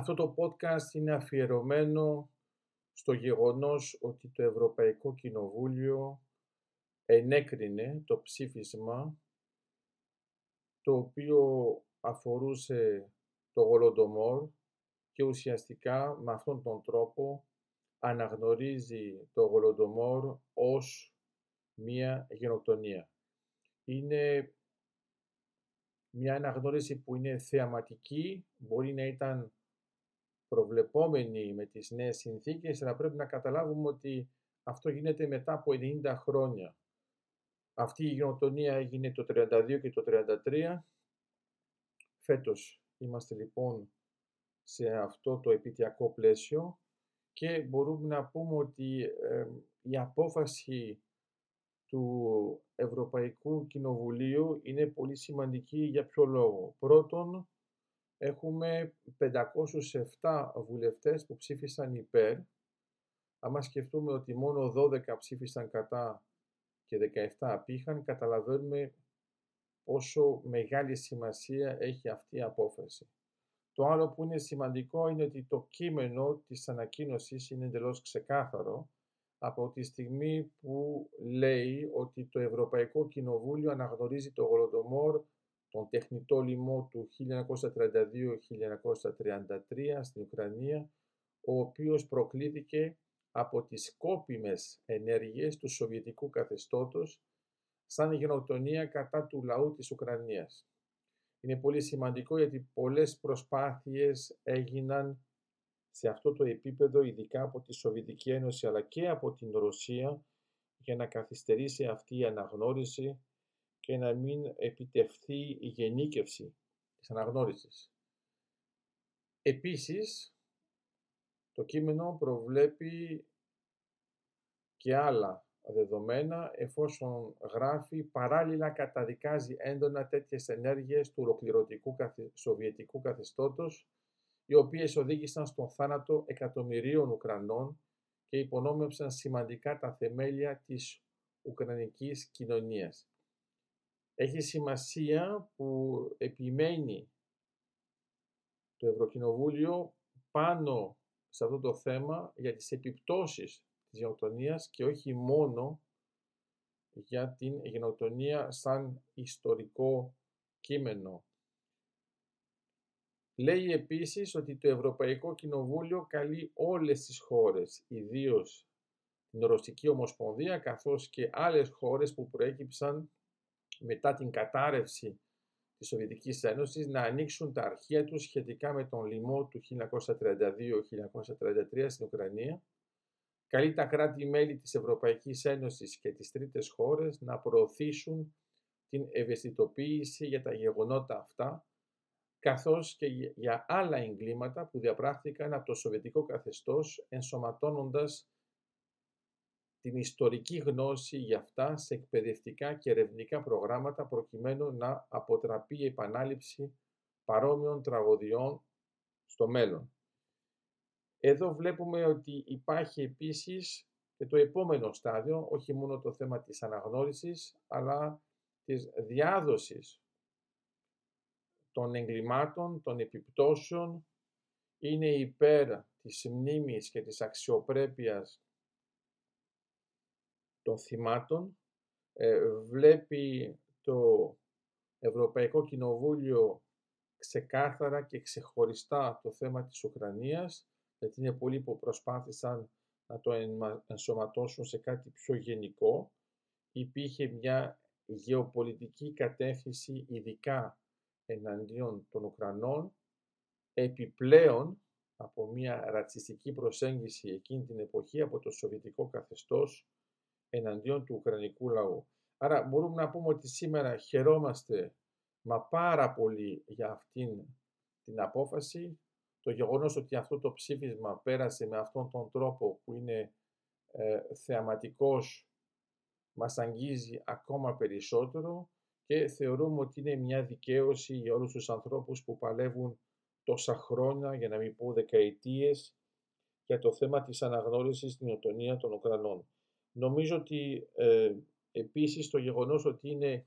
Αυτό το podcast είναι αφιερωμένο στο γεγονός ότι το Ευρωπαϊκό Κοινοβούλιο ενέκρινε το ψήφισμα το οποίο αφορούσε το Γολοντομόρ και ουσιαστικά με αυτόν τον τρόπο αναγνωρίζει το Γολοντομόρ ως μία γενοκτονία. Είναι μια αναγνώριση που είναι θεαματική, μπορεί να ήταν προβλεπόμενη με τις νέες συνθήκες, αλλά πρέπει να καταλάβουμε ότι αυτό γίνεται μετά από 90 χρόνια. Αυτή η γενοκτονία έγινε το 32 και το 33. Φέτος είμαστε λοιπόν σε αυτό το επιτιακό πλαίσιο και μπορούμε να πούμε ότι η απόφαση του Ευρωπαϊκού Κοινοβουλίου είναι πολύ σημαντική για ποιο λόγο; Πρώτον, έχουμε 507 βουλευτές που ψήφισαν υπέρ. Αν σκεφτούμε ότι μόνο 12 ψήφισαν κατά και 17 απήχαν, καταλαβαίνουμε πόσο μεγάλη σημασία έχει αυτή η απόφαση. Το άλλο που είναι σημαντικό είναι ότι το κείμενο της ανακοίνωσης είναι εντελώς ξεκάθαρο από τη στιγμή που λέει ότι το Ευρωπαϊκό Κοινοβούλιο αναγνωρίζει το Γολοντομόρ, τον τεχνητό λοιμό του 1932-1933 στην Ουκρανία, ο οποίος προκλήθηκε από τις σκόπιμες ενέργειες του Σοβιετικού καθεστώτος σαν γενοκτονία κατά του λαού της Ουκρανίας. Είναι πολύ σημαντικό γιατί πολλές προσπάθειες έγιναν σε αυτό το επίπεδο, ειδικά από τη Σοβιετική Ένωση αλλά και από την Ρωσία, για να καθυστερήσει αυτή η αναγνώριση και να μην επιτευχθεί η γενίκευση της αναγνώρισης. Επίσης, το κείμενο προβλέπει και άλλα δεδομένα εφόσον γράφει παράλληλα καταδικάζει έντονα τέτοιες ενέργειες του ολοκληρωτικού σοβιετικού καθεστώτος οι οποίες οδήγησαν στον θάνατο εκατομμυρίων Ουκρανών και υπονόμευσαν σημαντικά τα θεμέλια της Ουκρανικής κοινωνίας. Έχει σημασία που επιμένει το Ευρωκοινοβούλιο πάνω σε αυτό το θέμα για τις επιπτώσεις της γενοκτονίας και όχι μόνο για την γενοκτονία σαν ιστορικό κείμενο. Λέει επίσης ότι το Ευρωπαϊκό Κοινοβούλιο καλεί όλες τις χώρες, ιδίως την Ρωσική Ομοσπονδία, καθώς και άλλες χώρες που προέκυψαν μετά την κατάρρευση της Σοβιετικής Ένωσης να ανοίξουν τα αρχεία τους σχετικά με τον λοιμό του 1932-1933 στην Ουκρανία. Καλεί τα κράτη-μέλη της Ευρωπαϊκής Ένωσης και τις τρίτες χώρες να προωθήσουν την ευαισθητοποίηση για τα γεγονότα αυτά καθώς και για άλλα εγκλήματα που διαπράχθηκαν από το Σοβιετικό καθεστώς ενσωματώνοντας την ιστορική γνώση για αυτά σε εκπαιδευτικά και ερευνητικά προγράμματα προκειμένου να αποτραπεί η επανάληψη παρόμοιων τραγωδιών στο μέλλον. Εδώ βλέπουμε ότι υπάρχει επίσης και το επόμενο στάδιο, όχι μόνο το θέμα της αναγνώρισης, αλλά της διάδοσης των εγκλημάτων, των επιπτώσεων, είναι υπέρ της μνήμης και της αξιοπρέπειας των θυμάτων, ε, βλέπει το Ευρωπαϊκό Κοινοβούλιο ξεκάθαρα και ξεχωριστά το θέμα της Ουκρανίας, γιατί είναι πολλοί που προσπάθησαν να το ενσωματώσουν σε κάτι πιο γενικό. Υπήρχε μια γεωπολιτική κατεύθυνση ειδικά εναντίον των Ουκρανών, επιπλέον από μια ρατσιστική προσέγγιση εκείνη την εποχή από το σοβιετικό καθεστώς εναντίον του Ουκρανικού λαού. Άρα μπορούμε να πούμε ότι σήμερα χαιρόμαστε μα πάρα πολύ για αυτήν την απόφαση. Το γεγονός ότι αυτό το ψήφισμα πέρασε με αυτόν τον τρόπο που είναι ε, θεαματικός μας αγγίζει ακόμα περισσότερο και θεωρούμε ότι είναι μια δικαίωση για όλους τους ανθρώπους που παλεύουν τόσα χρόνια, για να μην πω δεκαετίες, για το θέμα της αναγνώρισης στην οτονία των Ουκρανών. Νομίζω ότι ε, επίσης το γεγονός ότι είναι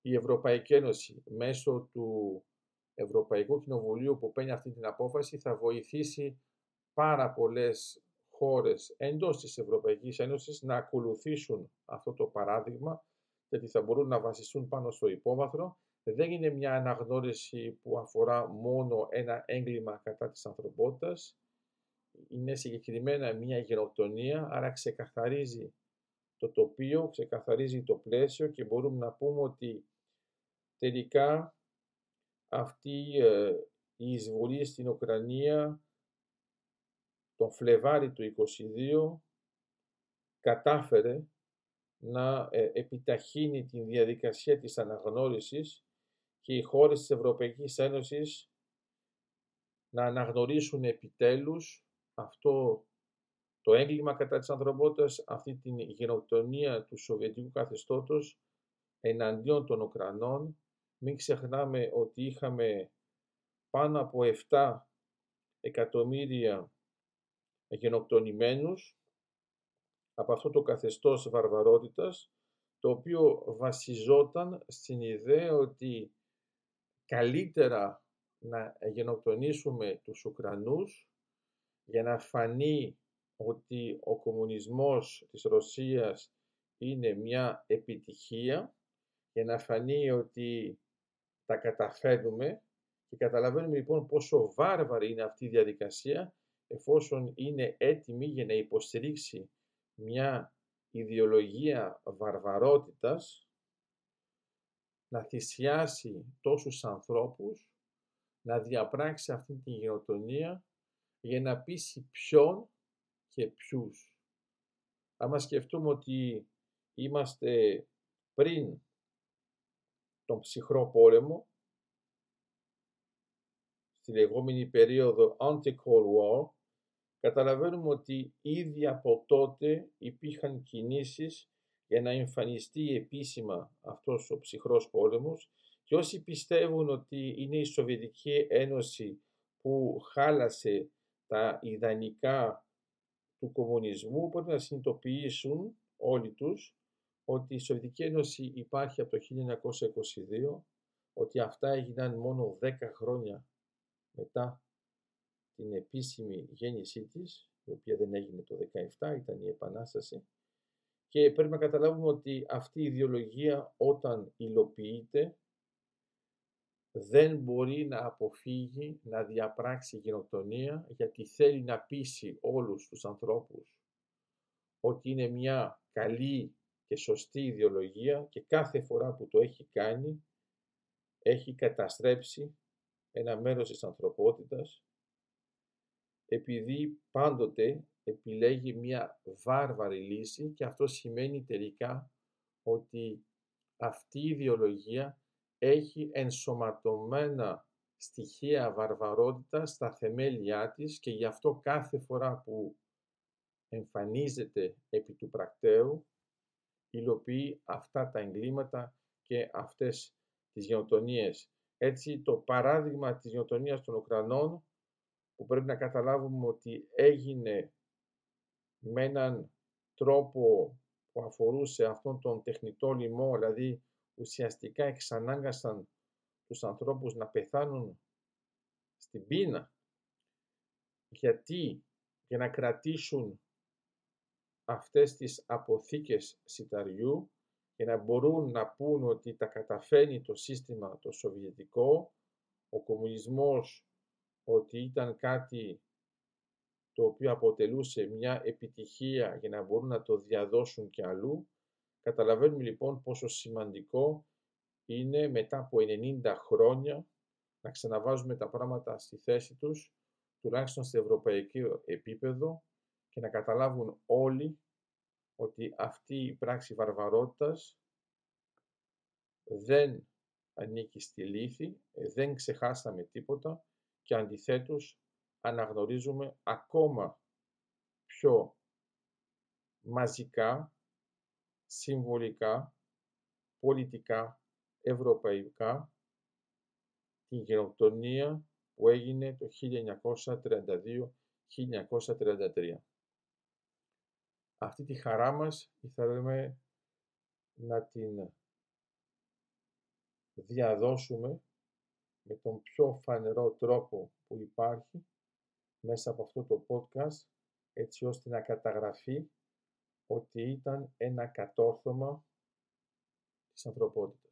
η Ευρωπαϊκή Ένωση μέσω του Ευρωπαϊκό Κοινοβουλίο που παίρνει αυτή την απόφαση θα βοηθήσει πάρα πολλές χώρες εντός της Ευρωπαϊκής Ένωσης να ακολουθήσουν αυτό το παράδειγμα γιατί θα μπορούν να βασιστούν πάνω στο υπόβαθρο. Δεν είναι μια αναγνώριση που αφορά μόνο ένα έγκλημα κατά της ανθρωπότητας. Είναι συγκεκριμένα μια γενοκτονία, άρα ξεκαθαρίζει το τοπίο, ξεκαθαρίζει το πλαίσιο και μπορούμε να πούμε ότι τελικά αυτή ε, η εισβολή στην Ουκρανία τον Φλεβάρι του 22 κατάφερε να ε, επιταχύνει την διαδικασία της αναγνώρισης και οι χώρες της Ευρωπαϊκής Ένωσης να αναγνωρίσουν επιτέλους αυτό το έγκλημα κατά της ανθρωπότητας, αυτή την γενοκτονία του Σοβιετικού καθεστώτος εναντίον των Ουκρανών. Μην ξεχνάμε ότι είχαμε πάνω από 7 εκατομμύρια γενοκτονημένους από αυτό το καθεστώς βαρβαρότητας, το οποίο βασιζόταν στην ιδέα ότι καλύτερα να γενοκτονήσουμε τους Ουκρανούς για να φανεί ότι ο κομμουνισμός της Ρωσίας είναι μια επιτυχία, για να φανεί ότι τα καταφέρνουμε και καταλαβαίνουμε λοιπόν πόσο βάρβαρη είναι αυτή η διαδικασία εφόσον είναι έτοιμη για να υποστηρίξει μια ιδεολογία βαρβαρότητας, να θυσιάσει τόσους ανθρώπους, να διαπράξει αυτή την γενοτονία για να πείσει ποιον και ποιους. Άμα σκεφτούμε ότι είμαστε πριν τον ψυχρό πόλεμο, στη λεγόμενη περίοδο anti-Cold War, καταλαβαίνουμε ότι ήδη από τότε υπήρχαν κινήσεις για να εμφανιστεί επίσημα αυτός ο ψυχρός πόλεμος και όσοι πιστεύουν ότι είναι η Σοβιετική Ένωση που χάλασε τα ιδανικά του κομμουνισμού πρέπει να συνειδητοποιήσουν όλοι τους ότι η Σοβιετική Ένωση υπάρχει από το 1922, ότι αυτά έγιναν μόνο 10 χρόνια μετά την επίσημη γέννησή της, η οποία δεν έγινε το 17, ήταν η Επανάσταση, και πρέπει να καταλάβουμε ότι αυτή η ιδεολογία όταν υλοποιείται δεν μπορεί να αποφύγει να διαπράξει γενοκτονία γιατί θέλει να πείσει όλους τους ανθρώπους ότι είναι μια καλή και σωστή ιδεολογία και κάθε φορά που το έχει κάνει έχει καταστρέψει ένα μέρος της ανθρωπότητας επειδή πάντοτε επιλέγει μια βάρβαρη λύση και αυτό σημαίνει τελικά ότι αυτή η ιδεολογία έχει ενσωματωμένα στοιχεία βαρβαρότητα στα θεμέλια της και γι' αυτό κάθε φορά που εμφανίζεται επί του πρακτέου υλοποιεί αυτά τα εγκλήματα και αυτές τις γενοτονίες. Έτσι το παράδειγμα της γενοτονίας των Ουκρανών που πρέπει να καταλάβουμε ότι έγινε με έναν τρόπο που αφορούσε αυτόν τον τεχνητό λοιμό, δηλαδή ουσιαστικά εξανάγκασαν τους ανθρώπους να πεθάνουν στην πείνα. Γιατί, για να κρατήσουν αυτές τις αποθήκες σιταριού για να μπορούν να πούν ότι τα καταφέρνει το σύστημα το σοβιετικό, ο κομμουνισμός ότι ήταν κάτι το οποίο αποτελούσε μια επιτυχία για να μπορούν να το διαδώσουν και αλλού. Καταλαβαίνουμε λοιπόν πόσο σημαντικό είναι μετά από 90 χρόνια να ξαναβάζουμε τα πράγματα στη θέση τους, τουλάχιστον σε ευρωπαϊκό επίπεδο και να καταλάβουν όλοι ότι αυτή η πράξη βαρβαρότητας δεν ανήκει στη λύθη, δεν ξεχάσαμε τίποτα και αντιθέτως αναγνωρίζουμε ακόμα πιο μαζικά, συμβολικά, πολιτικά, ευρωπαϊκά την γενοκτονία που έγινε το 1932-1933. Αυτή τη χαρά μας ήθελαμε να την διαδώσουμε με τον πιο φανερό τρόπο που υπάρχει μέσα από αυτό το podcast έτσι ώστε να καταγραφεί ότι ήταν ένα κατόρθωμα της ανθρωπότητας.